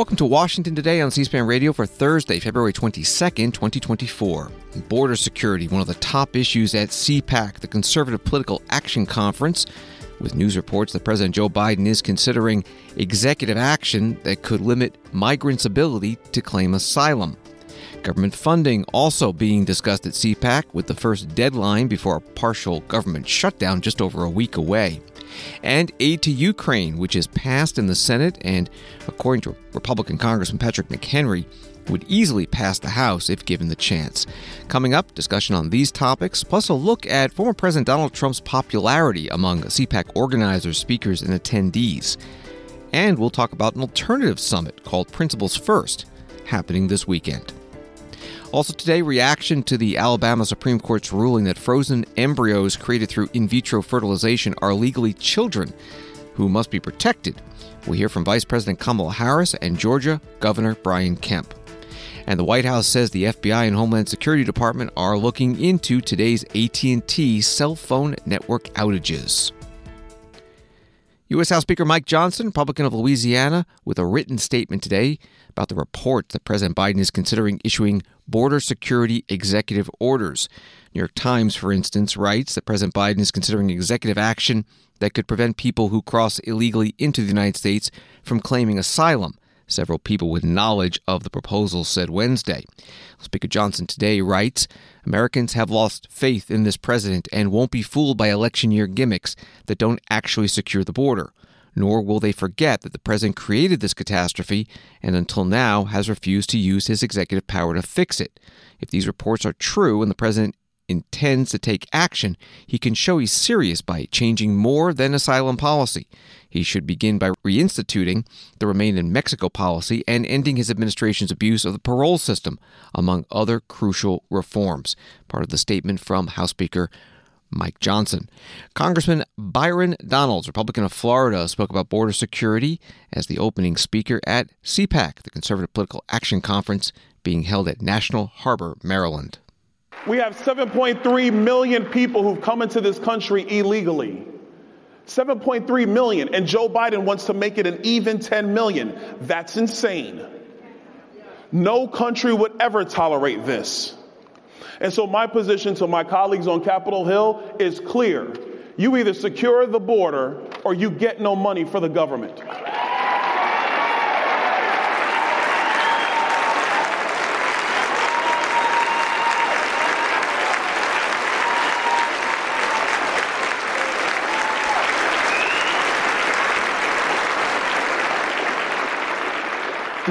Welcome to Washington Today on C SPAN Radio for Thursday, February 22nd, 2024. Border security, one of the top issues at CPAC, the Conservative Political Action Conference, with news reports that President Joe Biden is considering executive action that could limit migrants' ability to claim asylum. Government funding also being discussed at CPAC, with the first deadline before a partial government shutdown just over a week away. And aid to Ukraine, which is passed in the Senate and, according to Republican Congressman Patrick McHenry, would easily pass the House if given the chance. Coming up, discussion on these topics, plus a look at former President Donald Trump's popularity among CPAC organizers, speakers, and attendees. And we'll talk about an alternative summit called Principles First, happening this weekend. Also today, reaction to the Alabama Supreme Court's ruling that frozen embryos created through in vitro fertilization are legally children who must be protected. We'll hear from Vice President Kamala Harris and Georgia Governor Brian Kemp. And the White House says the FBI and Homeland Security Department are looking into today's AT&T cell phone network outages. U.S. House Speaker Mike Johnson, Republican of Louisiana, with a written statement today about the report that President Biden is considering issuing border security executive orders. New York Times, for instance, writes that President Biden is considering executive action that could prevent people who cross illegally into the United States from claiming asylum. Several people with knowledge of the proposal said Wednesday. Speaker Johnson today writes Americans have lost faith in this president and won't be fooled by election year gimmicks that don't actually secure the border. Nor will they forget that the president created this catastrophe and until now has refused to use his executive power to fix it. If these reports are true and the president intends to take action, he can show he's serious by changing more than asylum policy. He should begin by reinstituting the Remain in Mexico policy and ending his administration's abuse of the parole system, among other crucial reforms. Part of the statement from House Speaker Mike Johnson. Congressman Byron Donalds, Republican of Florida, spoke about border security as the opening speaker at CPAC, the Conservative Political Action Conference being held at National Harbor, Maryland. We have 7.3 million people who've come into this country illegally. 7.3 million, and Joe Biden wants to make it an even 10 million. That's insane. No country would ever tolerate this. And so, my position to my colleagues on Capitol Hill is clear. You either secure the border or you get no money for the government.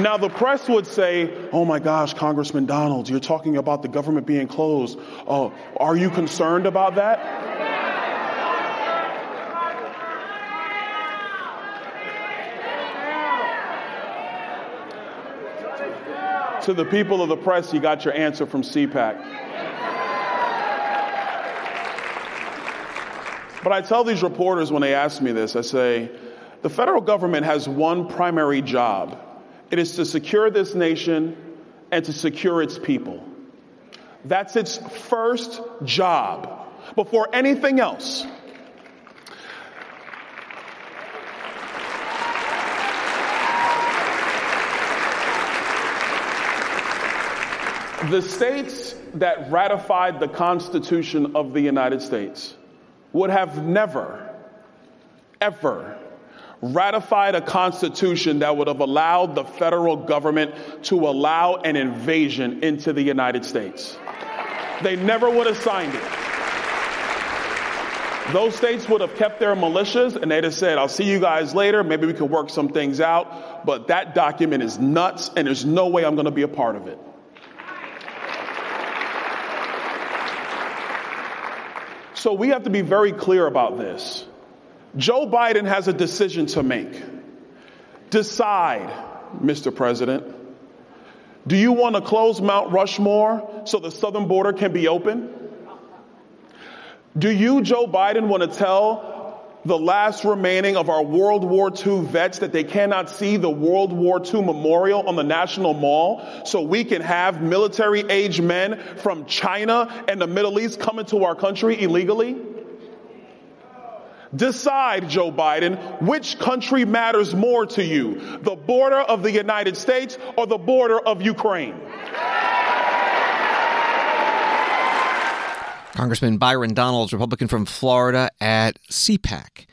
Now, the press would say, oh my gosh, Congressman Donald, you're talking about the government being closed. Oh, are you concerned about that? To the people of the press, you got your answer from CPAC. But I tell these reporters when they ask me this, I say, the federal government has one primary job it is to secure this nation and to secure its people. That's its first job before anything else. The states that ratified the Constitution of the United States would have never, ever ratified a constitution that would have allowed the federal government to allow an invasion into the United States. They never would have signed it. Those states would have kept their militias and they'd have said, I'll see you guys later. Maybe we can work some things out. But that document is nuts and there's no way I'm going to be a part of it. So we have to be very clear about this. Joe Biden has a decision to make. Decide, Mr. President. Do you want to close Mount Rushmore so the southern border can be open? Do you, Joe Biden, want to tell the last remaining of our World War II vets that they cannot see the World War II memorial on the National Mall so we can have military age men from China and the Middle East coming to our country illegally? Decide, Joe Biden, which country matters more to you, the border of the United States or the border of Ukraine? Congressman Byron Donalds, Republican from Florida, at CPAC.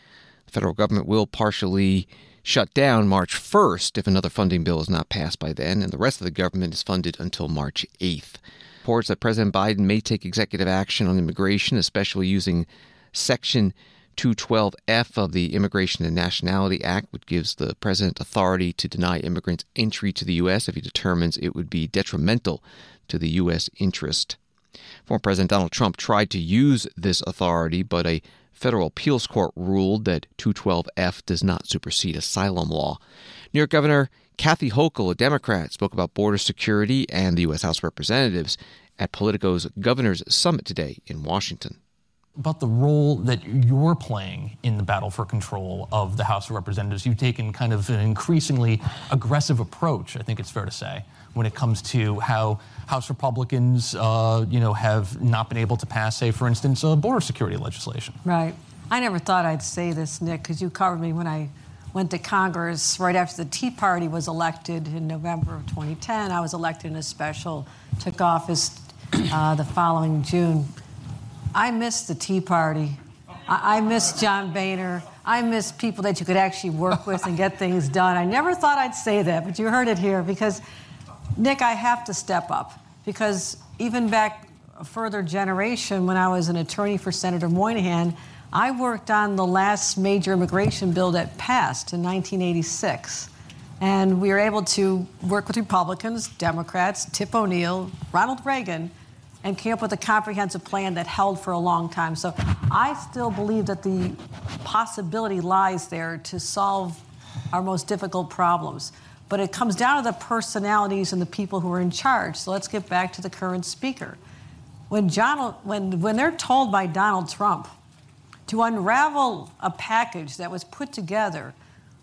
The federal government will partially shut down March 1st if another funding bill is not passed by then, and the rest of the government is funded until March 8th. Reports that President Biden may take executive action on immigration, especially using Section 212F of the Immigration and Nationality Act, which gives the president authority to deny immigrants entry to the U.S. if he determines it would be detrimental to the U.S. interest. Former President Donald Trump tried to use this authority, but a federal appeals court ruled that 212F does not supersede asylum law. New York Governor Kathy Hochul, a Democrat, spoke about border security and the U.S. House of Representatives at Politico's Governors Summit today in Washington. About the role that you're playing in the battle for control of the House of Representatives, you've taken kind of an increasingly aggressive approach, I think it's fair to say, when it comes to how House Republicans, uh, you know, have not been able to pass, say, for instance, uh, border security legislation. Right. I never thought I'd say this, Nick, because you covered me when I went to Congress right after the Tea Party was elected in November of 2010. I was elected in a special, took office uh, the following June. I miss the Tea Party. I, I miss John Boehner. I miss people that you could actually work with and get things done. I never thought I'd say that, but you heard it here because Nick, I have to step up because even back a further generation, when I was an attorney for Senator Moynihan, I worked on the last major immigration bill that passed in 1986. And we were able to work with Republicans, Democrats, Tip O'Neill, Ronald Reagan, and came up with a comprehensive plan that held for a long time. So I still believe that the possibility lies there to solve our most difficult problems. But it comes down to the personalities and the people who are in charge. So let's get back to the current speaker. When, John, when, when they're told by Donald Trump to unravel a package that was put together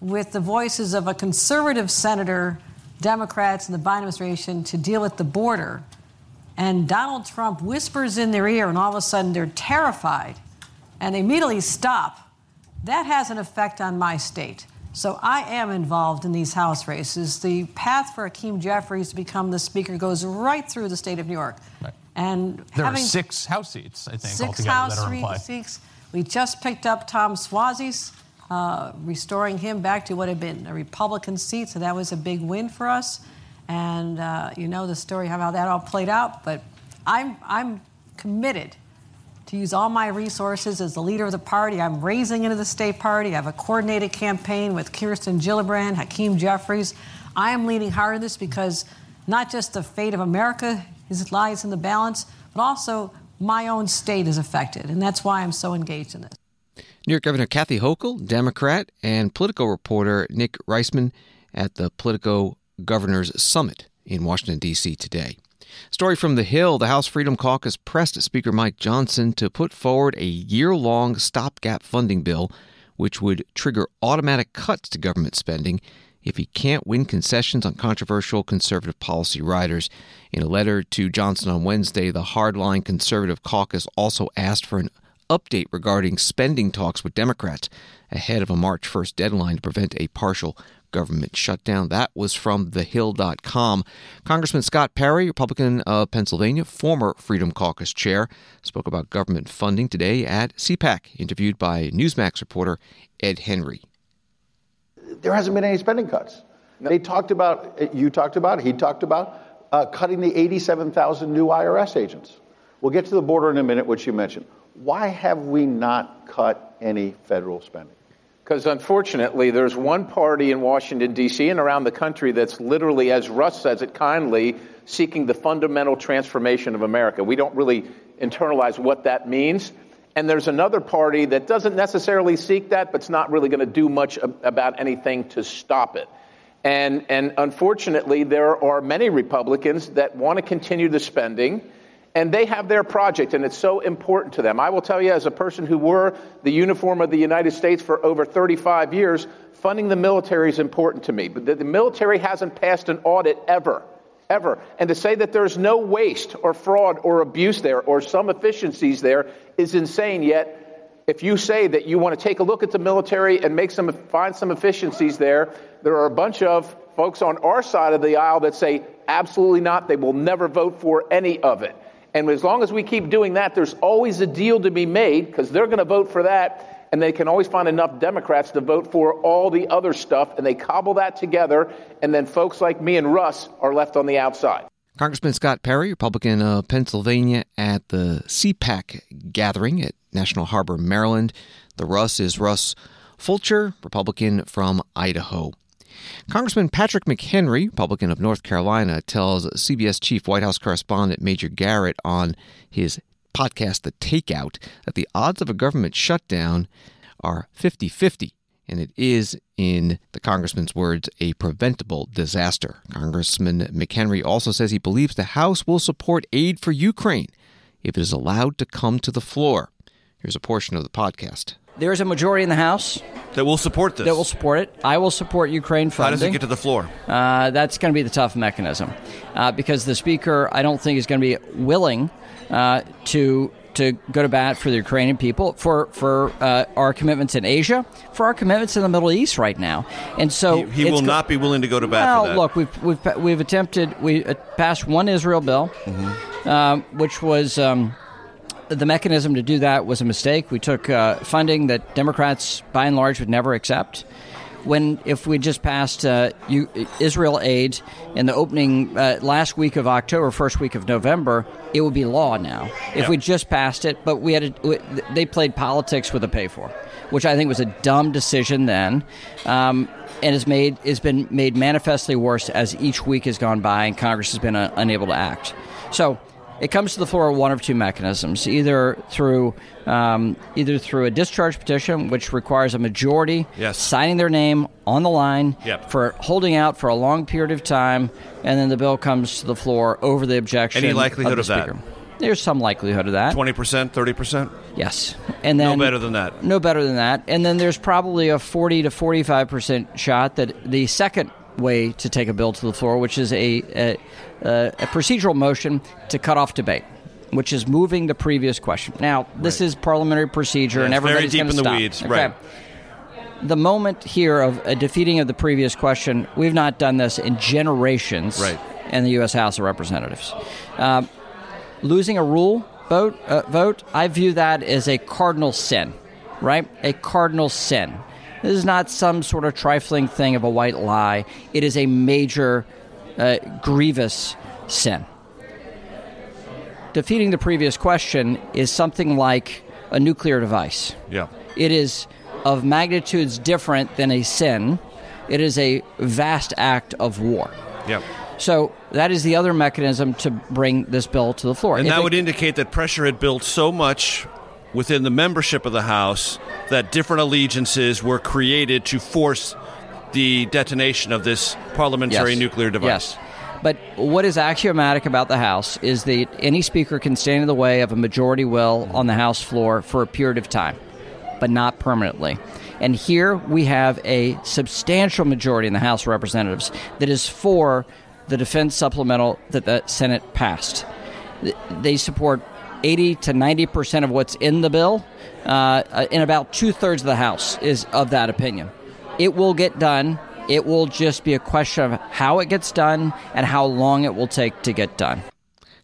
with the voices of a conservative senator, Democrats, and the Biden administration to deal with the border, and Donald Trump whispers in their ear, and all of a sudden they're terrified and they immediately stop, that has an effect on my state. So I am involved in these House races. The path for Hakeem Jeffries to become the Speaker goes right through the state of New York. Right. And there are six House seats, I think, six altogether House that are implied. seats. We just picked up Tom Suozzi's, uh, restoring him back to what had been a Republican seat, so that was a big win for us. And uh, you know the story how that all played out, but I'm I'm committed to use all my resources as the leader of the party. I'm raising into the state party. I have a coordinated campaign with Kirsten Gillibrand, Hakeem Jeffries. I am leading hard on this because not just the fate of America is, lies in the balance, but also my own state is affected. And that's why I'm so engaged in this. New York Governor Kathy Hochul, Democrat, and political reporter Nick Reisman at the Politico Governors Summit in Washington, D.C. today. Story from The Hill The House Freedom Caucus pressed Speaker Mike Johnson to put forward a year long stopgap funding bill, which would trigger automatic cuts to government spending if he can't win concessions on controversial conservative policy riders. In a letter to Johnson on Wednesday, the hardline conservative caucus also asked for an update regarding spending talks with Democrats ahead of a March 1st deadline to prevent a partial government shutdown. That was from thehill.com. Congressman Scott Perry, Republican of Pennsylvania, former Freedom Caucus chair, spoke about government funding today at CPAC, interviewed by Newsmax reporter Ed Henry. there hasn't been any spending cuts. They talked about, you talked about, he talked about uh, cutting the 87,000 new IRS agents. We'll get to the border in a minute, which you mentioned. Why have we not cut any federal spending? Because unfortunately, there's one party in Washington, D.C., and around the country that's literally, as Russ says it kindly, seeking the fundamental transformation of America. We don't really internalize what that means. And there's another party that doesn't necessarily seek that, but's not really going to do much about anything to stop it. And, and unfortunately, there are many Republicans that want to continue the spending, and they have their project, and it's so important to them. I will tell you, as a person who wore the uniform of the United States for over 35 years, funding the military is important to me. But the, the military hasn't passed an audit ever ever. And to say that there's no waste or fraud or abuse there or some efficiencies there is insane. Yet, if you say that you want to take a look at the military and make some find some efficiencies there, there are a bunch of folks on our side of the aisle that say absolutely not. They will never vote for any of it. And as long as we keep doing that, there's always a deal to be made because they're going to vote for that and they can always find enough Democrats to vote for all the other stuff, and they cobble that together, and then folks like me and Russ are left on the outside. Congressman Scott Perry, Republican of Pennsylvania, at the CPAC gathering at National Harbor, Maryland. The Russ is Russ Fulcher, Republican from Idaho. Congressman Patrick McHenry, Republican of North Carolina, tells CBS Chief White House correspondent Major Garrett on his podcast, The Takeout, that the odds of a government shutdown are 50 50. And it is, in the congressman's words, a preventable disaster. Congressman McHenry also says he believes the House will support aid for Ukraine if it is allowed to come to the floor. Here's a portion of the podcast. There is a majority in the House that will support this. That will support it. I will support Ukraine funding. How does it get to the floor? Uh, that's going to be the tough mechanism uh, because the Speaker, I don't think, is going to be willing uh, to to go to bat for the Ukrainian people, for for uh, our commitments in Asia, for our commitments in the Middle East right now, and so he, he will go- not be willing to go to bat. Well, look, we've we've we've attempted we uh, passed one Israel bill, mm-hmm. um, which was. Um, the mechanism to do that was a mistake. We took uh, funding that Democrats, by and large, would never accept when if we just passed uh, you, Israel aid in the opening uh, last week of October, first week of November, it would be law now. If yep. we just passed it, but we had to, they played politics with a pay for, which I think was a dumb decision then, um, and has made has been made manifestly worse as each week has gone by and Congress has been uh, unable to act. So it comes to the floor one of two mechanisms: either through um, either through a discharge petition, which requires a majority yes. signing their name on the line yep. for holding out for a long period of time, and then the bill comes to the floor over the objection. Any likelihood of, of that? There's some likelihood of that. Twenty percent, thirty percent. Yes, and then no better than that. No better than that, and then there's probably a forty to forty-five percent shot that the second way to take a bill to the floor, which is a, a, a procedural motion to cut off debate which is moving the previous question. Now, this right. is parliamentary procedure, yeah, and everybody's very deep in the stop. weeds, okay. right? The moment here of a defeating of the previous question, we've not done this in generations right. in the U.S. House of Representatives. Uh, losing a rule vote, uh, vote, I view that as a cardinal sin, right? A cardinal sin. This is not some sort of trifling thing of a white lie. It is a major, uh, grievous sin. Defeating the previous question is something like a nuclear device. Yeah. It is of magnitudes different than a sin. It is a vast act of war. Yeah. So that is the other mechanism to bring this bill to the floor. And if that it, would indicate that pressure had built so much within the membership of the House that different allegiances were created to force the detonation of this parliamentary yes. nuclear device. Yes. But what is axiomatic about the House is that any speaker can stand in the way of a majority will on the House floor for a period of time, but not permanently. And here we have a substantial majority in the House of Representatives that is for the defense supplemental that the Senate passed. They support 80 to 90 percent of what's in the bill, uh, and about two thirds of the House is of that opinion. It will get done. It will just be a question of how it gets done and how long it will take to get done.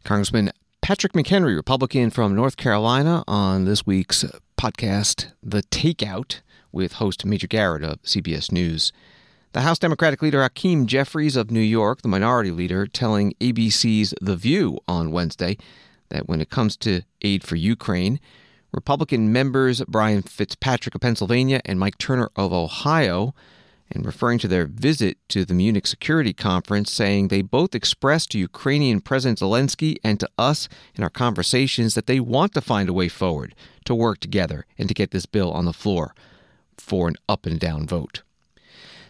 Congressman Patrick McHenry, Republican from North Carolina, on this week's podcast, The Takeout, with host Major Garrett of CBS News. The House Democratic leader Hakeem Jeffries of New York, the minority leader, telling ABC's The View on Wednesday that when it comes to aid for Ukraine, Republican members Brian Fitzpatrick of Pennsylvania and Mike Turner of Ohio, and referring to their visit to the Munich Security Conference, saying they both expressed to Ukrainian President Zelensky and to us in our conversations that they want to find a way forward to work together and to get this bill on the floor for an up and down vote.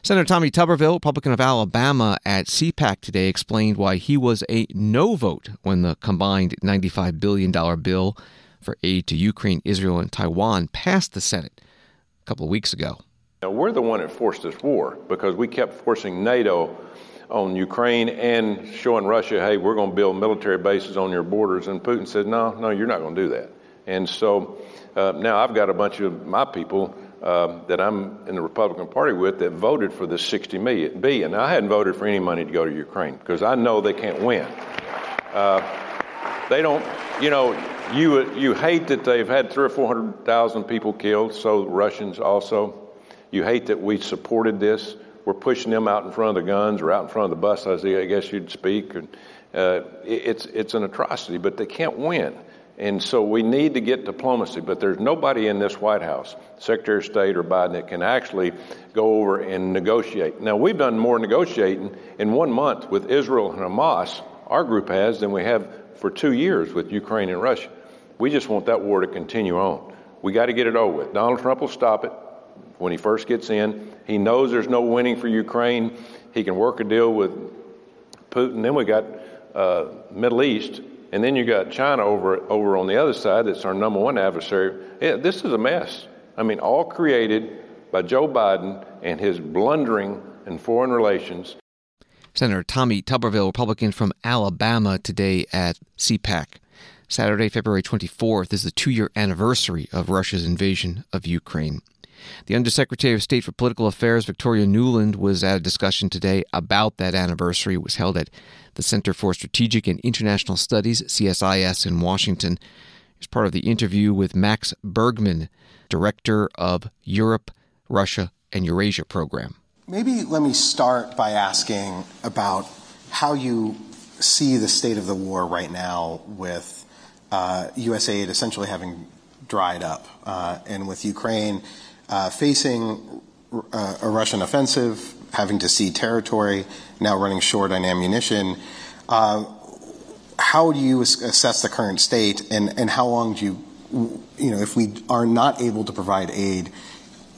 Senator Tommy Tuberville, Republican of Alabama, at CPAC today explained why he was a no vote when the combined $95 billion bill for aid to Ukraine, Israel, and Taiwan passed the Senate a couple of weeks ago. Now, we're the one that forced this war because we kept forcing NATO on Ukraine and showing Russia, hey, we're going to build military bases on your borders. And Putin said, no, no, you're not going to do that. And so uh, now I've got a bunch of my people um, that I'm in the Republican Party with that voted for this 60 million B, I hadn't voted for any money to go to Ukraine because I know they can't win. Uh, they don't, you know, you you hate that they've had three or four hundred thousand people killed. So Russians also, you hate that we supported this. We're pushing them out in front of the guns or out in front of the bus, I guess you'd speak. Uh, it's it's an atrocity, but they can't win. And so we need to get diplomacy, but there's nobody in this White House, Secretary of State or Biden, that can actually go over and negotiate. Now, we've done more negotiating in one month with Israel and Hamas, our group has, than we have for two years with Ukraine and Russia. We just want that war to continue on. We got to get it over with. Donald Trump will stop it when he first gets in. He knows there's no winning for Ukraine. He can work a deal with Putin. Then we got uh, Middle East and then you got China over over on the other side. That's our number one adversary. Yeah, this is a mess. I mean, all created by Joe Biden and his blundering in foreign relations. Senator Tommy Tuberville, Republican from Alabama, today at CPAC. Saturday, February 24th, is the two year anniversary of Russia's invasion of Ukraine. The Undersecretary of State for Political Affairs, Victoria Nuland, was at a discussion today about that anniversary. It was held at the Center for Strategic and International Studies, CSIS, in Washington. Was part of the interview with Max Bergman, Director of Europe, Russia, and Eurasia Program. Maybe let me start by asking about how you see the state of the war right now with uh, U.S. aid essentially having dried up, uh, and with Ukraine uh, facing uh, a Russian offensive, having to cede territory, now running short on ammunition. Uh, how do you assess the current state, and, and how long do you, you know, if we are not able to provide aid,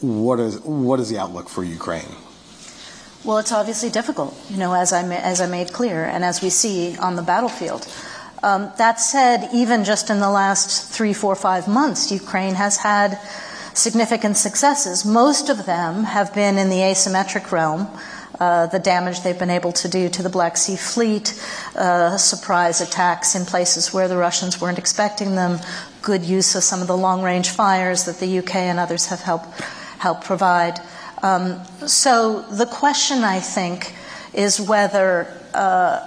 what is what is the outlook for Ukraine? Well, it's obviously difficult, you know, as I as I made clear, and as we see on the battlefield. Um, that said, even just in the last three, four, five months, Ukraine has had significant successes. Most of them have been in the asymmetric realm. Uh, the damage they've been able to do to the Black Sea Fleet, uh, surprise attacks in places where the Russians weren't expecting them, good use of some of the long range fires that the UK and others have helped, helped provide. Um, so the question, I think, is whether, uh,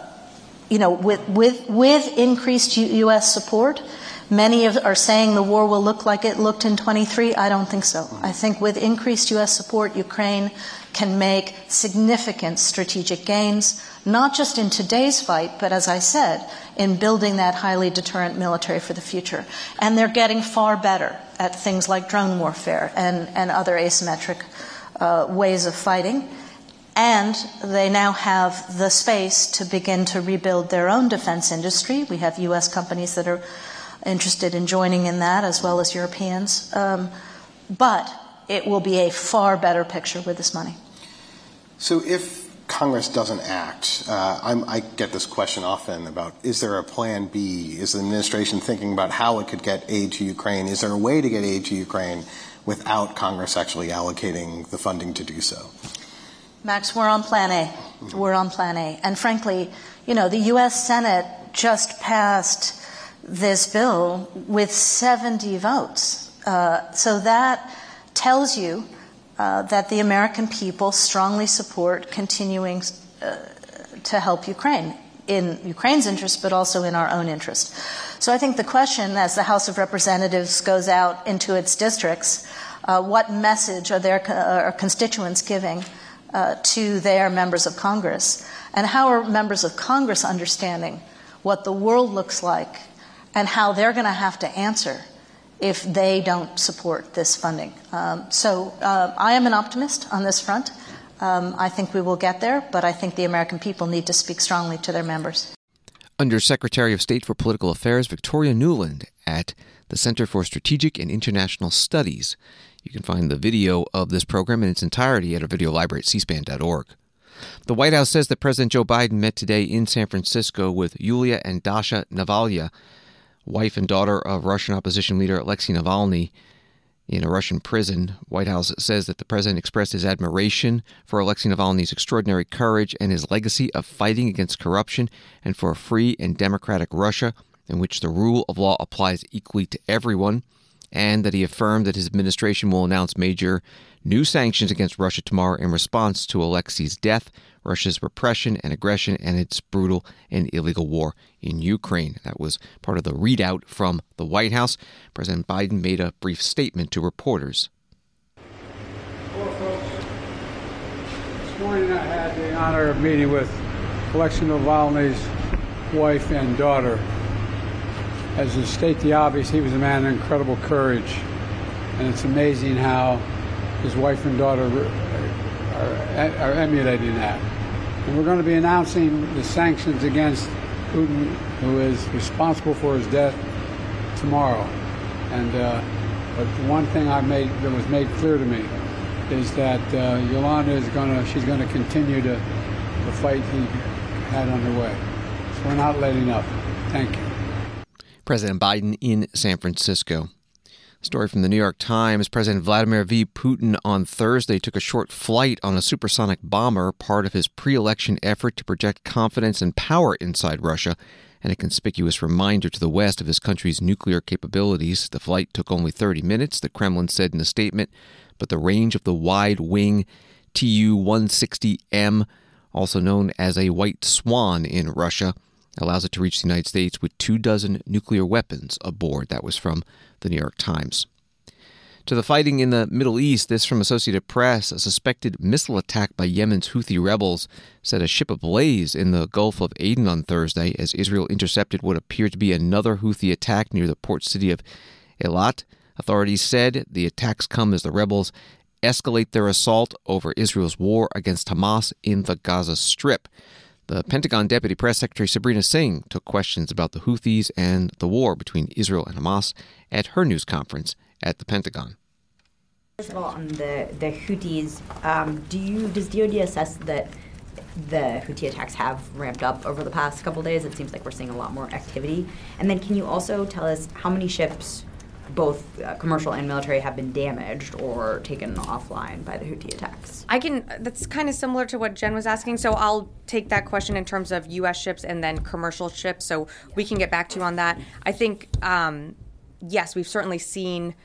you know, with, with, with increased U- U.S. support, Many of, are saying the war will look like it looked in 23. I don't think so. I think with increased U.S. support, Ukraine can make significant strategic gains, not just in today's fight, but as I said, in building that highly deterrent military for the future. And they're getting far better at things like drone warfare and, and other asymmetric uh, ways of fighting. And they now have the space to begin to rebuild their own defense industry. We have U.S. companies that are interested in joining in that, as well as Europeans. Um, but it will be a far better picture with this money. So if Congress doesn't act, uh, i get this question often about is there a plan B? Is the administration thinking about how it could get aid to Ukraine? Is there a way to get aid to Ukraine without Congress actually allocating the funding to do so? Max, we're on plan A. Mm-hmm. We're on plan A. And frankly, you know, the U.S. Senate just passed this bill with 70 votes. Uh, so that tells you uh, that the American people strongly support continuing uh, to help Ukraine in Ukraine's interest, but also in our own interest. So I think the question, as the House of Representatives goes out into its districts, uh, what message are their are constituents giving uh, to their members of Congress? And how are members of Congress understanding what the world looks like and how they're going to have to answer if they don't support this funding? Um, so uh, I am an optimist on this front. Um, I think we will get there, but I think the American people need to speak strongly to their members. Under Secretary of State for Political Affairs Victoria Nuland at the Center for Strategic and International Studies. You can find the video of this program in its entirety at our video library at cspan.org. The White House says that President Joe Biden met today in San Francisco with Yulia and Dasha Navalny, wife and daughter of Russian opposition leader Alexei Navalny, in a Russian prison. White House says that the president expressed his admiration for Alexei Navalny's extraordinary courage and his legacy of fighting against corruption and for a free and democratic Russia in which the rule of law applies equally to everyone, and that he affirmed that his administration will announce major new sanctions against Russia tomorrow in response to Alexei's death, Russia's repression and aggression, and its brutal and illegal war in Ukraine. That was part of the readout from the White House. President Biden made a brief statement to reporters. Hello, folks. This morning I had the honor of meeting with Alexei Navalny's wife and daughter. As to state the obvious, he was a man of incredible courage, and it's amazing how his wife and daughter are, are emulating that. And we're going to be announcing the sanctions against Putin, who is responsible for his death, tomorrow. And uh, but one thing I made that was made clear to me is that uh, Yolanda is going to she's going to continue to the fight he had underway. So we're not letting up. Thank you. President Biden in San Francisco. Story from the New York Times President Vladimir V. Putin on Thursday took a short flight on a supersonic bomber, part of his pre election effort to project confidence and power inside Russia, and a conspicuous reminder to the West of his country's nuclear capabilities. The flight took only 30 minutes, the Kremlin said in a statement, but the range of the wide wing Tu 160M, also known as a White Swan in Russia, allows it to reach the United States with two dozen nuclear weapons aboard. That was from the New York Times. To the fighting in the Middle East, this from Associated Press. A suspected missile attack by Yemen's Houthi rebels set a ship ablaze in the Gulf of Aden on Thursday as Israel intercepted what appeared to be another Houthi attack near the port city of Eilat. Authorities said the attacks come as the rebels escalate their assault over Israel's war against Hamas in the Gaza Strip. The Pentagon Deputy Press Secretary Sabrina Singh took questions about the Houthis and the war between Israel and Hamas at her news conference at the Pentagon. First of all, on the, the Houthis, um, do you does DoD assess that the Houthi attacks have ramped up over the past couple days? It seems like we're seeing a lot more activity. And then, can you also tell us how many ships both uh, commercial and military have been damaged or taken offline by the Houthi attacks. I can. That's kind of similar to what Jen was asking. So I'll take that question in terms of U.S. ships and then commercial ships. So we can get back to you on that. I think um, yes, we've certainly seen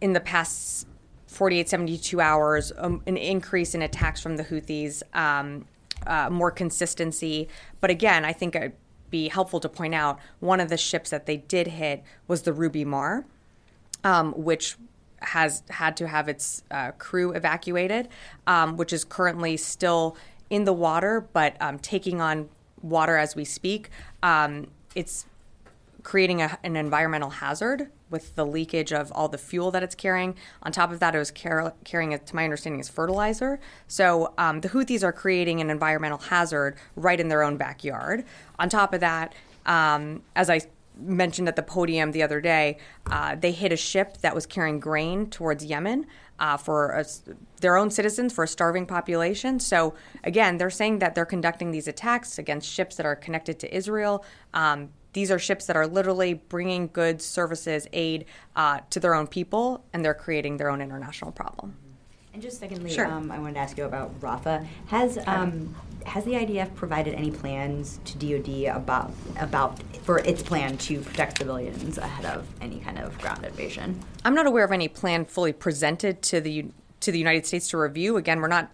in the past 48, 72 hours um, an increase in attacks from the Houthis. Um, uh, more consistency, but again, I think be helpful to point out one of the ships that they did hit was the Ruby Mar, um, which has had to have its uh, crew evacuated, um, which is currently still in the water but um, taking on water as we speak. Um, it's creating a, an environmental hazard with the leakage of all the fuel that it's carrying. On top of that, it was car- carrying, to my understanding, as fertilizer. So um, the Houthis are creating an environmental hazard right in their own backyard. On top of that, um, as I mentioned at the podium the other day, uh, they hit a ship that was carrying grain towards Yemen. Uh, for a, their own citizens, for a starving population. So, again, they're saying that they're conducting these attacks against ships that are connected to Israel. Um, these are ships that are literally bringing goods, services, aid uh, to their own people, and they're creating their own international problem. And just secondly, sure. um, I wanted to ask you about Rafah. Has um, has the IDF provided any plans to DoD about about for its plan to protect civilians ahead of any kind of ground invasion? I'm not aware of any plan fully presented to the to the United States to review. Again, we're not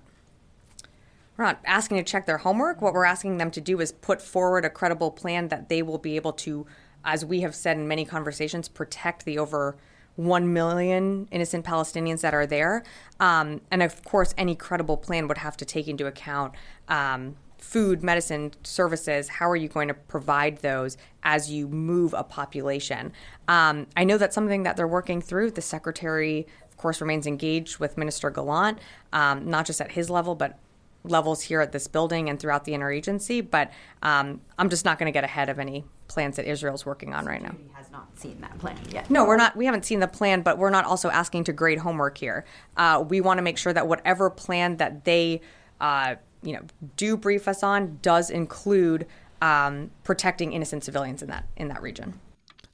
we're not asking to check their homework. What we're asking them to do is put forward a credible plan that they will be able to, as we have said in many conversations, protect the over 1 million innocent Palestinians that are there. Um, and of course, any credible plan would have to take into account um, food, medicine, services. How are you going to provide those as you move a population? Um, I know that's something that they're working through. The secretary, of course, remains engaged with Minister Gallant, um, not just at his level, but levels here at this building and throughout the interagency. But um, I'm just not going to get ahead of any plans that Israel's working on right now. Has not seen that plan yet. No, we're not. We haven't seen the plan, but we're not also asking to grade homework here. Uh, we want to make sure that whatever plan that they, uh, you know, do brief us on does include um, protecting innocent civilians in that in that region.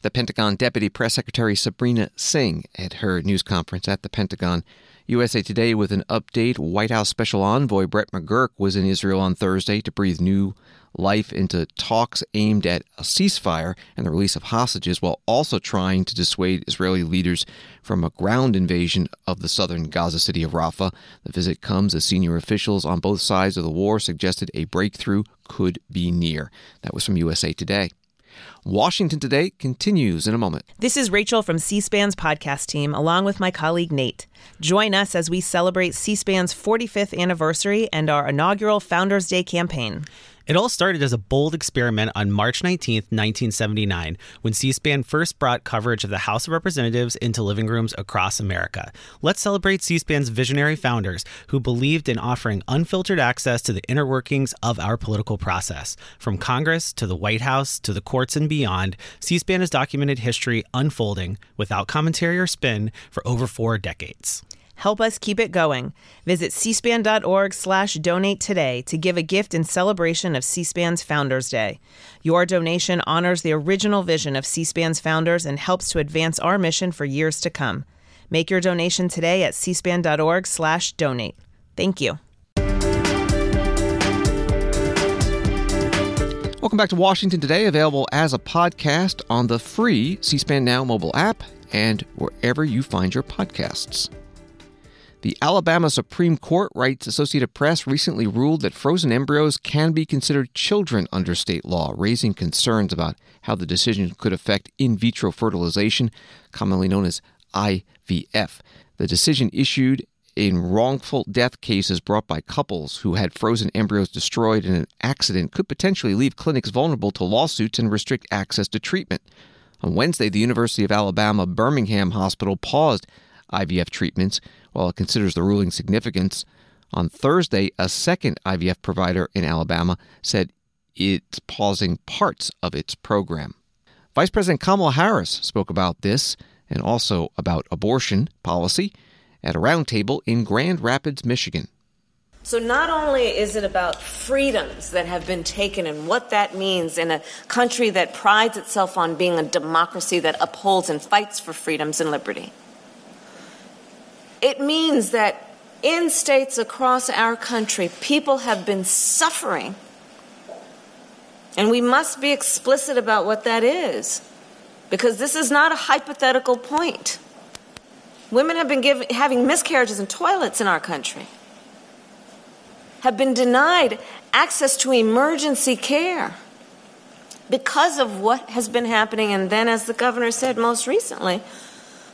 The Pentagon Deputy Press Secretary Sabrina Singh at her news conference at the Pentagon. USA Today with an update. White House Special Envoy Brett McGurk was in Israel on Thursday to breathe new life into talks aimed at a ceasefire and the release of hostages while also trying to dissuade Israeli leaders from a ground invasion of the southern Gaza city of Rafah. The visit comes as senior officials on both sides of the war suggested a breakthrough could be near. That was from USA Today. Washington Today continues in a moment. This is Rachel from C SPAN's podcast team, along with my colleague Nate. Join us as we celebrate C SPAN's 45th anniversary and our inaugural Founders Day campaign. It all started as a bold experiment on March 19, 1979, when C SPAN first brought coverage of the House of Representatives into living rooms across America. Let's celebrate C SPAN's visionary founders who believed in offering unfiltered access to the inner workings of our political process. From Congress to the White House to the courts and beyond, C SPAN has documented history unfolding without commentary or spin for over four decades. Help us keep it going. Visit cspan.org slash donate today to give a gift in celebration of C-SPAN's Founders Day. Your donation honors the original vision of C-SPAN's founders and helps to advance our mission for years to come. Make your donation today at cspan.org slash donate. Thank you. Welcome back to Washington Today, available as a podcast on the free C SPAN Now mobile app and wherever you find your podcasts. The Alabama Supreme Court, writes Associated Press, recently ruled that frozen embryos can be considered children under state law, raising concerns about how the decision could affect in vitro fertilization, commonly known as IVF. The decision issued in wrongful death cases brought by couples who had frozen embryos destroyed in an accident could potentially leave clinics vulnerable to lawsuits and restrict access to treatment. On Wednesday, the University of Alabama Birmingham Hospital paused IVF treatments while it considers the ruling significance. On Thursday, a second IVF provider in Alabama said it's pausing parts of its program. Vice President Kamala Harris spoke about this and also about abortion policy at a roundtable in Grand Rapids, Michigan. So, not only is it about freedoms that have been taken and what that means in a country that prides itself on being a democracy that upholds and fights for freedoms and liberty, it means that in states across our country, people have been suffering. And we must be explicit about what that is, because this is not a hypothetical point. Women have been having miscarriages in toilets in our country, have been denied access to emergency care because of what has been happening. And then, as the governor said most recently,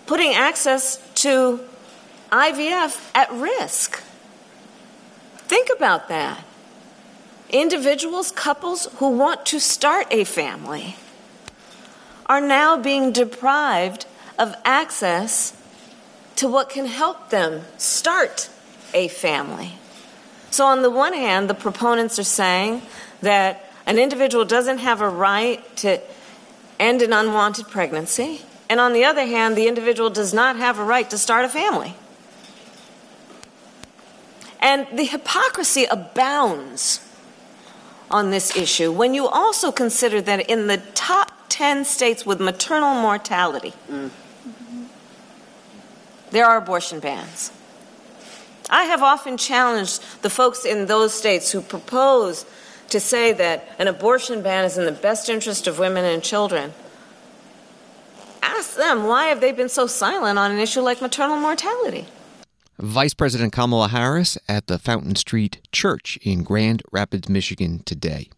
putting access to IVF at risk. Think about that. Individuals, couples who want to start a family are now being deprived of access to what can help them start a family. So, on the one hand, the proponents are saying that an individual doesn't have a right to end an unwanted pregnancy, and on the other hand, the individual does not have a right to start a family. And the hypocrisy abounds on this issue when you also consider that in the top 10 states with maternal mortality, mm. there are abortion bans. I have often challenged the folks in those states who propose to say that an abortion ban is in the best interest of women and children. Ask them why have they been so silent on an issue like maternal mortality? Vice President Kamala Harris at the Fountain Street Church in Grand Rapids, Michigan today.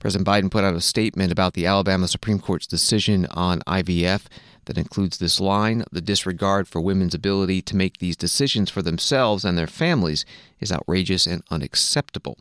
President Biden put out a statement about the Alabama Supreme Court's decision on IVF that includes this line The disregard for women's ability to make these decisions for themselves and their families is outrageous and unacceptable.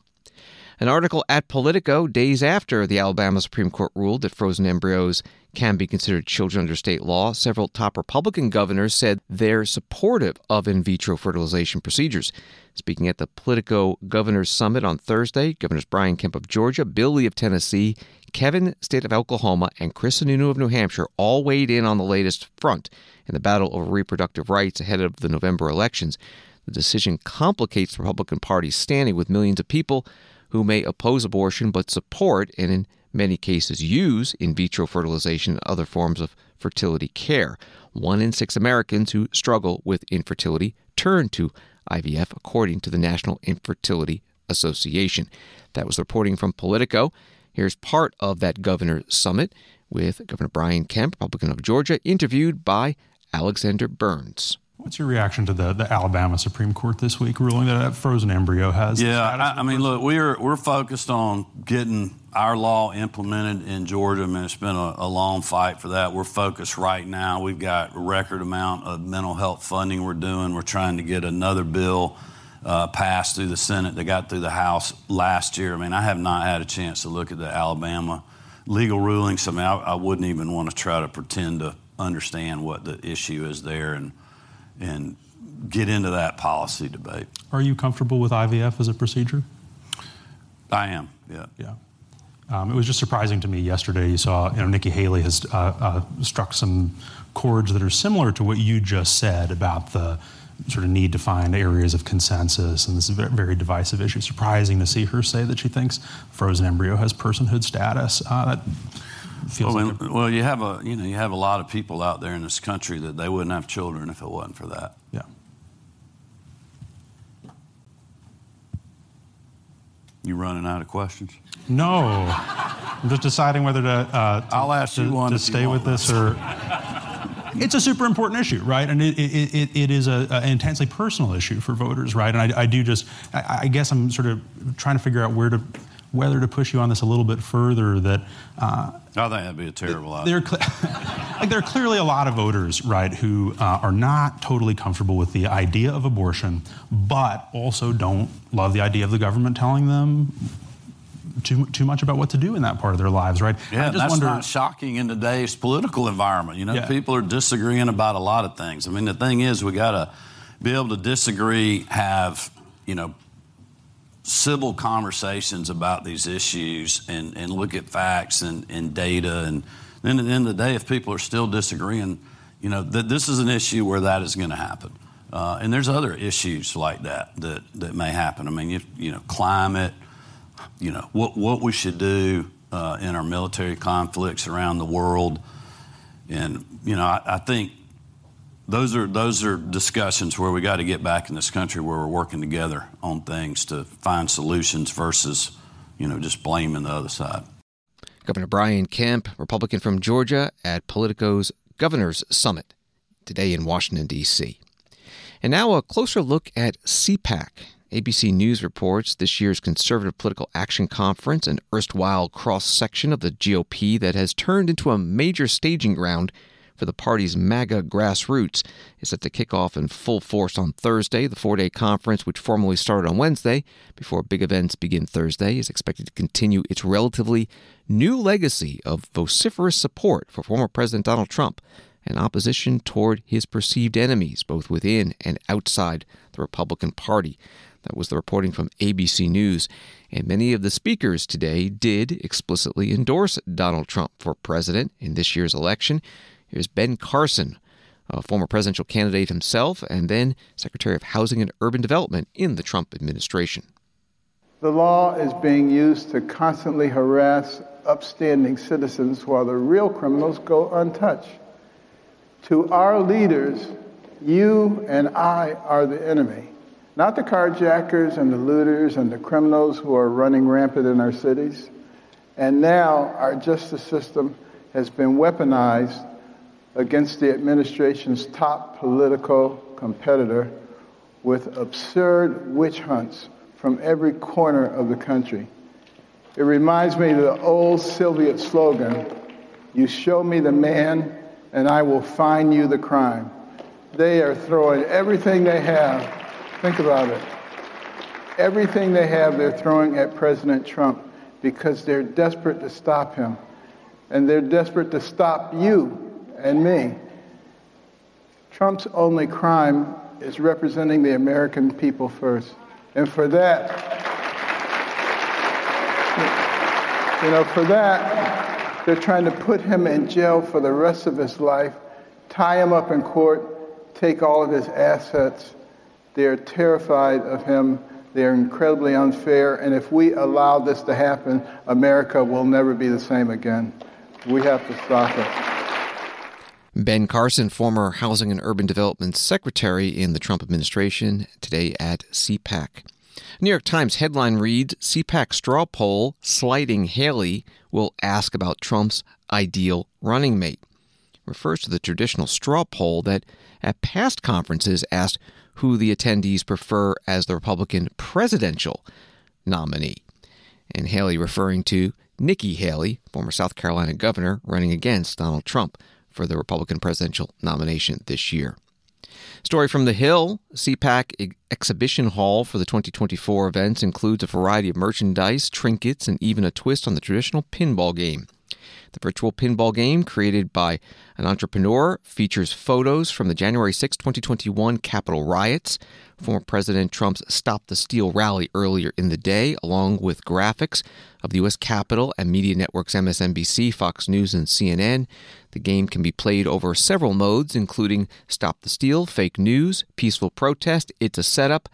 An article at Politico days after the Alabama Supreme Court ruled that frozen embryos can be considered children under state law, several top Republican governors said they're supportive of in vitro fertilization procedures. Speaking at the Politico Governors Summit on Thursday, Governors Brian Kemp of Georgia, Bill Lee of Tennessee, Kevin Stitt of Oklahoma, and Chris Sununu of New Hampshire all weighed in on the latest front in the battle over reproductive rights ahead of the November elections. The decision complicates the Republican Party's standing with millions of people who may oppose abortion but support and in many cases use in vitro fertilization and other forms of fertility care. One in six Americans who struggle with infertility turn to IVF, according to the National Infertility Association. That was reporting from Politico. Here's part of that governor summit with Governor Brian Kemp, Republican of Georgia, interviewed by Alexander Burns. What's your reaction to the, the Alabama Supreme Court this week ruling that a frozen embryo has? Yeah, I, I mean, look, we're we're focused on getting our law implemented in Georgia. I mean, it's been a, a, long fight for that. We're focused right now. We've got a record amount of mental health funding we're doing. We're trying to get another bill uh, passed through the Senate that got through the House last year. I mean, I have not had a chance to look at the Alabama legal rulings. I mean, I, I wouldn't even want to try to pretend to understand what the issue is there and and get into that policy debate. Are you comfortable with IVF as a procedure? I am. Yeah. Yeah. Um, it was just surprising to me yesterday. You saw, you know, Nikki Haley has uh, uh, struck some chords that are similar to what you just said about the sort of need to find areas of consensus and this very divisive issue. Surprising to see her say that she thinks frozen embryo has personhood status. Uh, that feels well, like a- well, you have a you know you have a lot of people out there in this country that they wouldn't have children if it wasn't for that. Yeah. You running out of questions? No, I'm just deciding whether to. Uh, to I'll ask to, you one to stay with this or. It's a super important issue, right? And it, it, it, it is a, an intensely personal issue for voters, right? And I, I do just, I, I, guess I'm sort of trying to figure out where to, whether to push you on this a little bit further. That uh, I think that'd be a terrible idea. there, like there are clearly a lot of voters, right, who uh, are not totally comfortable with the idea of abortion, but also don't love the idea of the government telling them too too much about what to do in that part of their lives, right? Yeah, I just that's wonder. not shocking in today's political environment. You know, Yeah. people are disagreeing about a lot of things. I mean, the thing is, we got to be able to disagree, have you know, civil conversations about these issues, and and look at facts and, and data. And then at the end of the day, if people are still disagreeing, you know, that this is an issue where that is going to happen. Uh, and there's other issues like that that that may happen. I mean, you, you know, climate you know what what we should do uh, in our military conflicts around the world, and you know I, I think those are those are discussions where we got to get back in this country where we're working together on things to find solutions versus you know just blaming the other side. Governor Brian Kemp, Republican from Georgia, at Politico's Governors Summit today in Washington, D.C. And now a closer look at CPAC. ABC News reports this year's Conservative Political Action Conference, an erstwhile cross section of the GOP that has turned into a major staging ground for the party's MAGA grassroots, is set to kick off in full force on Thursday. The four day conference, which formally started on Wednesday before big events begin Thursday, is expected to continue its relatively new legacy of vociferous support for former President Donald Trump and opposition toward his perceived enemies, both within and outside the Republican Party. That was the reporting from ABC News. And many of the speakers today did explicitly endorse Donald Trump for president in this year's election. Here's Ben Carson, a former presidential candidate himself, and then Secretary of Housing and Urban Development in the Trump administration. The law is being used to constantly harass upstanding citizens while the real criminals go untouched. To our leaders, you and I are the enemy, not the carjackers and the looters and the criminals who are running rampant in our cities. And now our justice system has been weaponized against the administration's top political competitor with absurd witch hunts from every corner of the country. It reminds me of the old Soviet slogan You show me the man, and I will find you the crime. They are throwing everything they have. Think about it. Everything they have, they're throwing at President Trump because they're desperate to stop him. And they're desperate to stop you and me. Trump's only crime is representing the American people first. And for that, you know, for that, they're trying to put him in jail for the rest of his life, tie him up in court, take all of his assets. They're terrified of him. They're incredibly unfair. And if we allow this to happen, America will never be the same again. We have to stop it. Ben Carson, former Housing and Urban Development Secretary in the Trump administration, today at CPAC. New York Times headline reads CPAC straw poll slighting Haley will ask about Trump's ideal running mate. refers to the traditional straw poll that at past conferences asked who the attendees prefer as the Republican presidential nominee. And Haley referring to Nikki Haley, former South Carolina governor, running against Donald Trump for the Republican presidential nomination this year. Story from The Hill CPAC exhibition hall for the 2024 events includes a variety of merchandise, trinkets, and even a twist on the traditional pinball game. The virtual pinball game, created by an entrepreneur, features photos from the January 6, 2021 Capitol riots, former President Trump's Stop the Steal rally earlier in the day, along with graphics of the U.S. Capitol and media networks MSNBC, Fox News, and CNN. The game can be played over several modes, including Stop the Steal, Fake News, Peaceful Protest, It's a Setup,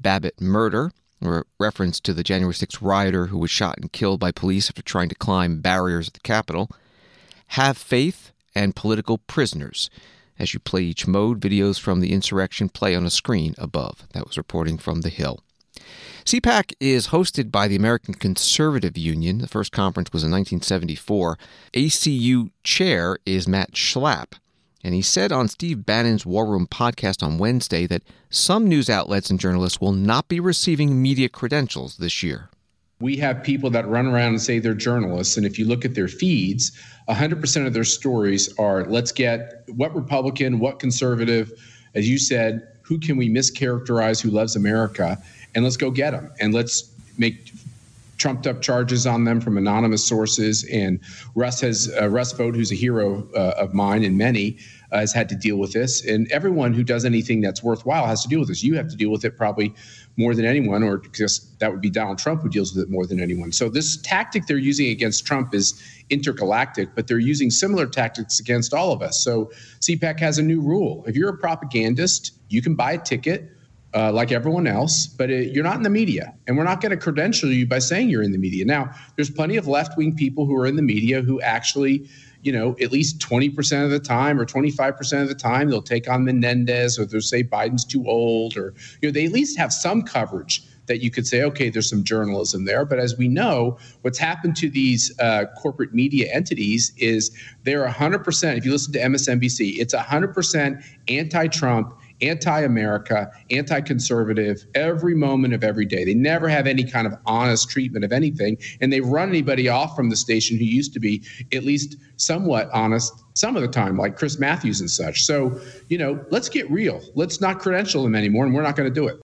Babbitt Murder, a reference to the January 6th rioter who was shot and killed by police after trying to climb barriers at the Capitol. Have Faith and Political Prisoners. As you play each mode, videos from the insurrection play on a screen above. That was reporting from The Hill. CPAC is hosted by the American Conservative Union. The first conference was in 1974. ACU chair is Matt Schlapp. And he said on Steve Bannon's War Room podcast on Wednesday that some news outlets and journalists will not be receiving media credentials this year. We have people that run around and say they're journalists, and if you look at their feeds, 100% of their stories are let's get what Republican, what conservative, as you said, who can we mischaracterize who loves America, and let's go get them, and let's make trumped up charges on them from anonymous sources. And Russ has uh, Russ Vought, who's a hero uh, of mine and many, uh, has had to deal with this. And everyone who does anything that's worthwhile has to deal with this. You have to deal with it probably more than anyone, or just that would be Donald Trump who deals with it more than anyone. So this tactic they're using against Trump is intergalactic, but they're using similar tactics against all of us. So CPAC has a new rule: if you're a propagandist, you can buy a ticket uh, like everyone else, but it, you're not in the media. And we're not going to credential you by saying you're in the media. Now, there's plenty of left wing people who are in the media who actually, you know, at least 20% of the time or 25% of the time, they'll take on Menendez or they'll say Biden's too old or, you know, they at least have some coverage that you could say, okay, there's some journalism there. But as we know, what's happened to these uh, corporate media entities is they're 100%, if you listen to MSNBC, it's 100% anti Trump anti America, anti conservative every moment of every day. They never have any kind of honest treatment of anything. And they run anybody off from the station who used to be at least somewhat honest some of the time, like Chris Matthews and such. So, you know, let's get real. Let's not credential them anymore, and we're not going to do it.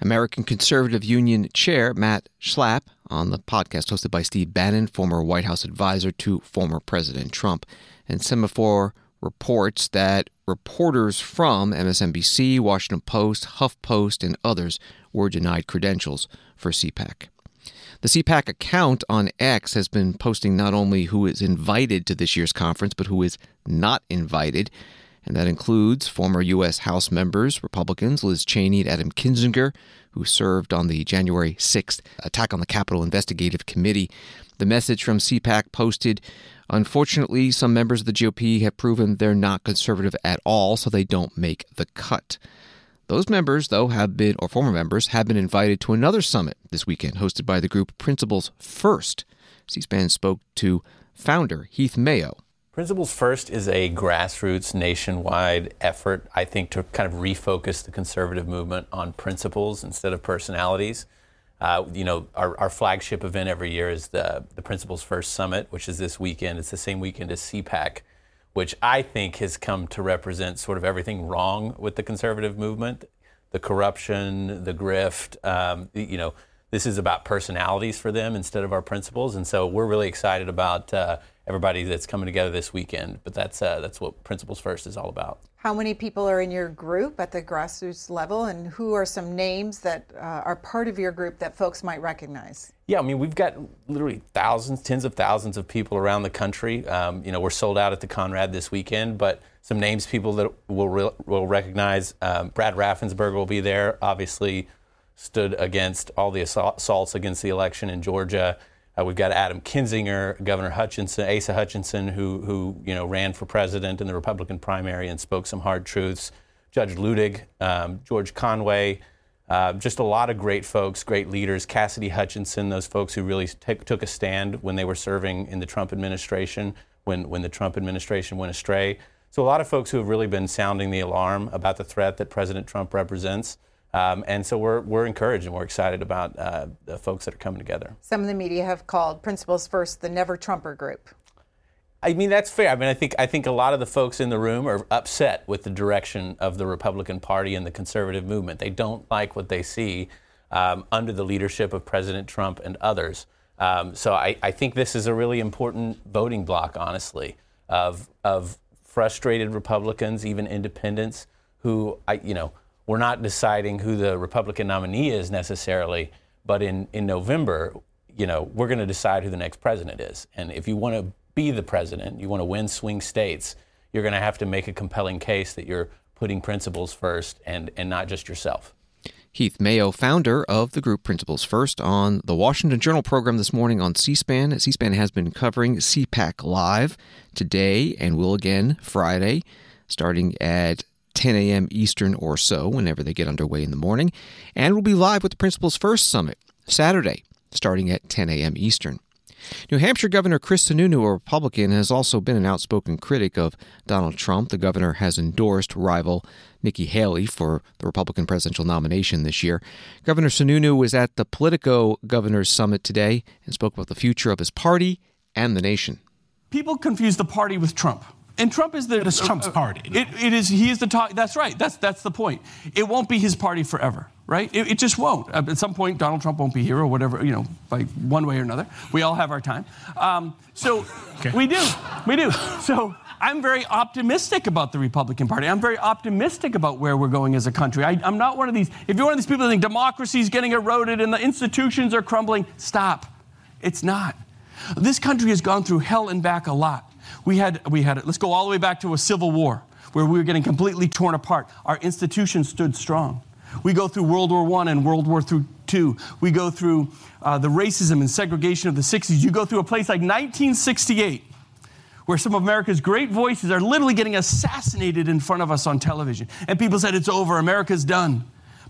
American Conservative Union Chair Matt Schlapp on the podcast hosted by Steve Bannon, former White House advisor to former President Trump. And Semafor reports that reporters from MSNBC, Washington Post, HuffPost, and others were denied credentials for CPAC. The CPAC account on X has been posting not only who is invited to this year's conference, but who is not invited. And that includes former U.S. House members, Republicans Liz Cheney and Adam Kinzinger, who served on the January 6th attack on the Capitol Investigative Committee. The message from CPAC posted Unfortunately, some members of the GOP have proven they're not conservative at all, so they don't make the cut. Those members, though, have been, or former members, have been invited to another summit this weekend hosted by the group Principles First. C SPAN spoke to founder Heath Mayo. Principles First is a grassroots nationwide effort, I think, to kind of refocus the conservative movement on principles instead of personalities. Uh, you know, our, our, flagship event every year is the, the Principles First Summit, which is this weekend. It's the same weekend as CPAC, which I think has come to represent sort of everything wrong with the conservative movement the corruption, the grift. Um, you know, this is about personalities for them instead of our principles. And so we're really excited about uh, everybody that's coming together this weekend. But that's uh, that's what Principles First is all about. How many people are in your group at the grassroots level, and who are some names that uh, are part of your group that folks might recognize? Yeah, I mean, we've got literally thousands, tens of thousands of people around the country. Um, you know, we're sold out at the Conrad this weekend, but some names people that will re- will recognize. Um, Brad Raffensperger will be there. Obviously, stood against all the assaults against the election in Georgia. Uh, we've got Adam Kinzinger, Governor Hutchinson, Asa Hutchinson, who, who you know ran for president in the Republican primary and spoke some hard truths. Judge Luttig, um, George Conway, uh, just a lot of great folks, great leaders. Cassidy Hutchinson, those folks who really t- took a stand when they were serving in the Trump administration, when, when the Trump administration went astray. So a lot of folks who have really been sounding the alarm about the threat that President Trump represents. Um, and so we're, we're encouraged and we're excited about uh, the folks that are coming together. Some of the media have called Principles First the Never Trumper group. I mean that's fair. I mean I think I think a lot of the folks in the room are upset with the direction of the Republican Party and the conservative movement. They don't like what they see um, under the leadership of President Trump and others. Um, so I, I, think this is a really important voting block, honestly, of of frustrated Republicans, even independents, who I you know we're not deciding who the Republican nominee is necessarily, but in, in November, you know, we're going to decide who the next president is. And if you want to be the president, you want to win swing states, you're going to have to make a compelling case that you're putting principles first and, and not just yourself. Heath Mayo, founder of the group Principles First, on the Washington Journal program this morning on C SPAN. C SPAN has been covering CPAC live today and will again Friday, starting at 10 a.m. Eastern or so, whenever they get underway in the morning. And we'll be live with the Principles First Summit Saturday, starting at 10 a.m. Eastern. New Hampshire Governor Chris Sununu, a Republican, has also been an outspoken critic of Donald Trump. The governor has endorsed rival Nikki Haley for the Republican presidential nomination this year. Governor Sununu was at the Politico Governors Summit today and spoke about the future of his party and the nation. People confuse the party with Trump. And Trump is the. It's Trump's uh, party. It, it is. He is the talk. That's right. That's that's the point. It won't be his party forever, right? It, it just won't. At some point, Donald Trump won't be here, or whatever. You know, like one way or another. We all have our time. Um, so okay. we do. We do. So I'm very optimistic about the Republican Party. I'm very optimistic about where we're going as a country. I, am not one of these. If you're one of these people that think democracy is getting eroded and the institutions are crumbling, stop. It's not. This country has gone through hell and back a lot. We had, we had, let's go all the way back to a civil war where we were getting completely torn apart. Our institutions stood strong. We go through World War I and World War II. We go through uh, the racism and segregation of the 60s. You go through a place like 1968, where some of America's great voices are literally getting assassinated in front of us on television. And people said, it's over, America's done.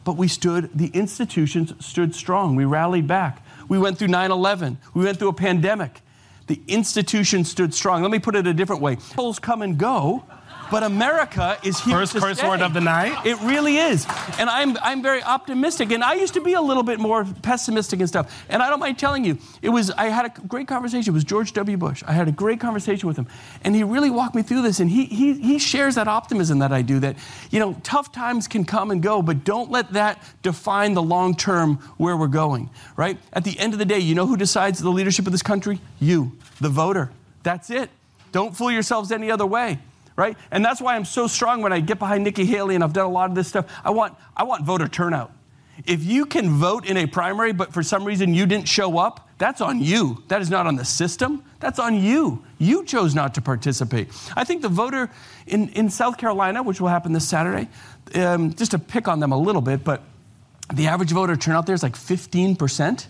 But we stood, the institutions stood strong. We rallied back. We went through 9 11. We went through a pandemic. The institution stood strong. Let me put it a different way. Polls come and go, but America is here First to curse stay. word of the night. It really is, and I'm I'm very optimistic. And I used to be a little bit more pessimistic and stuff. And I don't mind telling you, it was I had a great conversation It was George W. Bush. I had a great conversation with him, and he really walked me through this. And he he he shares that optimism that I do. That you know, tough times can come and go, but don't let that define the long term where we're going. Right at the end of the day, you know who decides the leadership of this country? You, the voter. That's it. Don't fool yourselves any other way right? And that's why I'm so strong when I get behind Nikki Haley and I've done a lot of this stuff. I want, I want voter turnout. If you can vote in a primary, but for some reason you didn't show up, that's on you. That is not on the system. That's on you. You chose not to participate. I think the voter in, in South Carolina, which will happen this Saturday, um, just to pick on them a little bit, but the average voter turnout there is like 15%,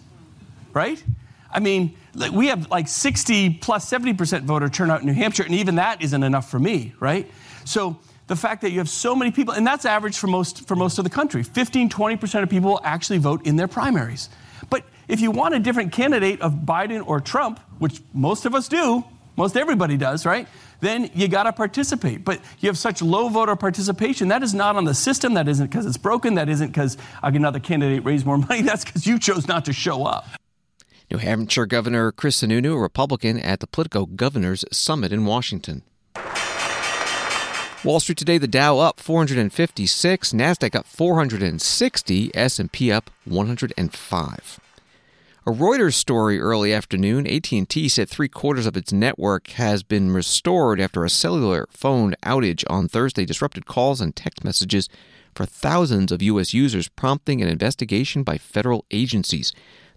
right? I mean, we have like 60 plus 70% voter turnout in New Hampshire, and even that isn't enough for me, right? So the fact that you have so many people, and that's average for most, for most of the country 15, 20% of people actually vote in their primaries. But if you want a different candidate of Biden or Trump, which most of us do, most everybody does, right? then you got to participate. But you have such low voter participation. That is not on the system. That isn't because it's broken. That isn't because another candidate raised more money. That's because you chose not to show up. New Hampshire Governor Chris Sununu, a Republican, at the Politico Governors Summit in Washington. Wall Street today, the Dow up 456, Nasdaq up 460, S&P up 105. A Reuters story early afternoon, AT&T said 3 quarters of its network has been restored after a cellular phone outage on Thursday disrupted calls and text messages for thousands of US users, prompting an investigation by federal agencies.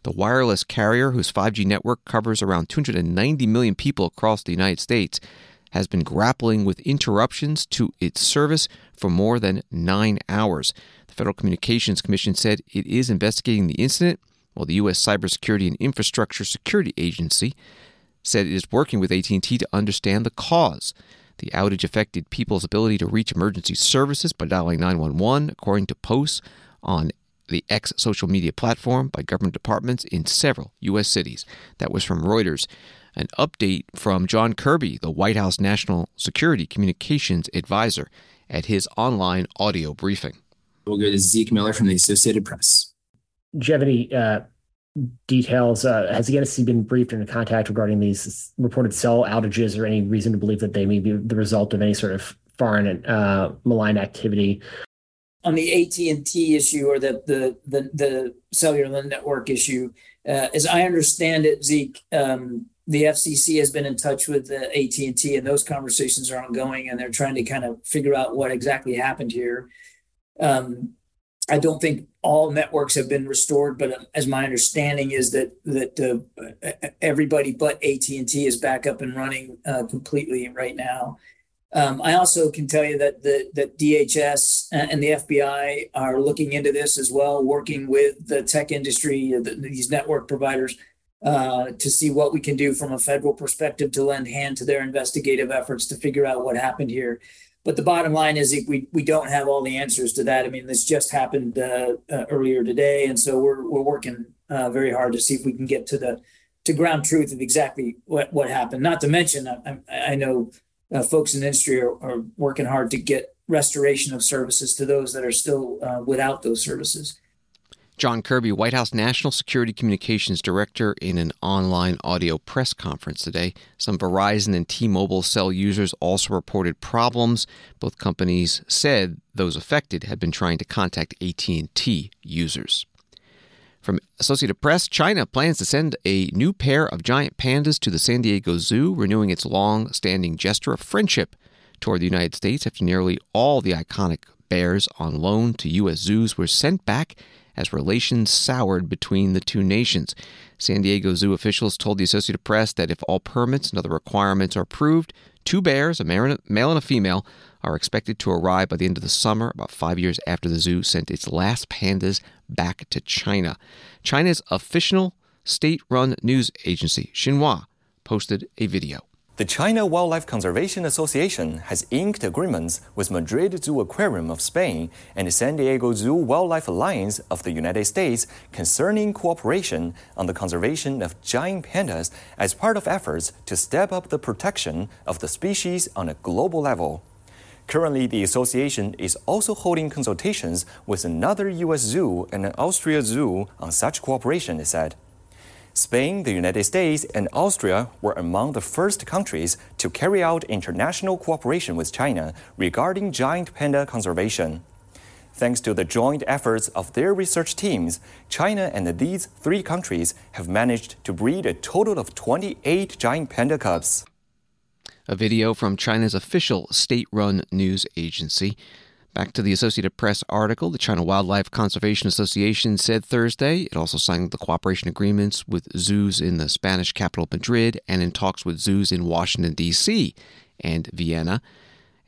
The wireless carrier, whose 5G network covers around 290 million people across the United States, has been grappling with interruptions to its service for more than nine hours. The Federal Communications Commission said it is investigating the incident, while the U.S. Cybersecurity and Infrastructure Security Agency said it is working with AT&T to understand the cause. The outage affected people's ability to reach emergency services by dialing 911, according to posts on the X social media platform by government departments in several U.S. cities. That was from Reuters an update from John Kirby, the White House National Security Communications Advisor, at his online audio briefing. We'll go to Zeke Miller from the Associated Press. Do you have any uh, details? Uh, has the NSC been briefed or in contact regarding these reported cell outages or any reason to believe that they may be the result of any sort of foreign uh, malign activity? On the AT&T issue or the, the, the, the cellular network issue, uh, as I understand it, Zeke, um, the FCC has been in touch with the AT&T and those conversations are ongoing and they're trying to kind of figure out what exactly happened here. Um, I don't think all networks have been restored, but as my understanding is that that uh, everybody but AT&T is back up and running uh, completely right now. Um, I also can tell you that the that DHS and the FBI are looking into this as well, working with the tech industry, the, these network providers uh, to see what we can do from a federal perspective to lend hand to their investigative efforts to figure out what happened here. But the bottom line is we, we don't have all the answers to that. I mean, this just happened uh, uh, earlier today, and so we're we're working uh, very hard to see if we can get to the to ground truth of exactly what what happened. Not to mention, I, I know uh, folks in industry are, are, working hard to get restoration of services to those that are still uh, without those services. John Kirby, White House National Security Communications Director, in an online audio press conference today. Some Verizon and T Mobile cell users also reported problems. Both companies said those affected had been trying to contact AT&T users. From Associated Press, China plans to send a new pair of giant pandas to the San Diego Zoo, renewing its long standing gesture of friendship toward the United States after nearly all the iconic bears on loan to U.S. zoos were sent back as relations soured between the two nations. San Diego Zoo officials told the Associated Press that if all permits and other requirements are approved, two bears, a male and a female, are expected to arrive by the end of the summer, about five years after the zoo sent its last pandas back to China. China's official state run news agency, Xinhua, posted a video. The China Wildlife Conservation Association has inked agreements with Madrid Zoo Aquarium of Spain and the San Diego Zoo Wildlife Alliance of the United States concerning cooperation on the conservation of giant pandas as part of efforts to step up the protection of the species on a global level. Currently, the association is also holding consultations with another U.S. zoo and an Austria zoo on such cooperation, it said. Spain, the United States, and Austria were among the first countries to carry out international cooperation with China regarding giant panda conservation. Thanks to the joint efforts of their research teams, China and these three countries have managed to breed a total of 28 giant panda cubs. A video from China's official state run news agency Back to the Associated Press article, the China Wildlife Conservation Association said Thursday it also signed the cooperation agreements with zoos in the Spanish capital Madrid and in talks with zoos in Washington, D.C. and Vienna.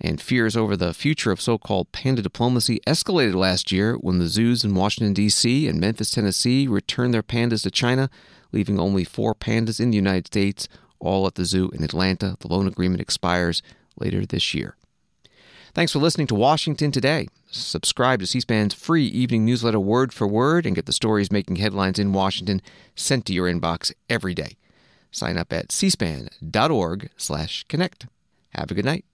And fears over the future of so called panda diplomacy escalated last year when the zoos in Washington, D.C. and Memphis, Tennessee returned their pandas to China, leaving only four pandas in the United States, all at the zoo in Atlanta. The loan agreement expires later this year. Thanks for listening to Washington Today. Subscribe to C SPAN's free evening newsletter word for word and get the stories making headlines in Washington sent to your inbox every day. Sign up at cspan.org slash connect. Have a good night.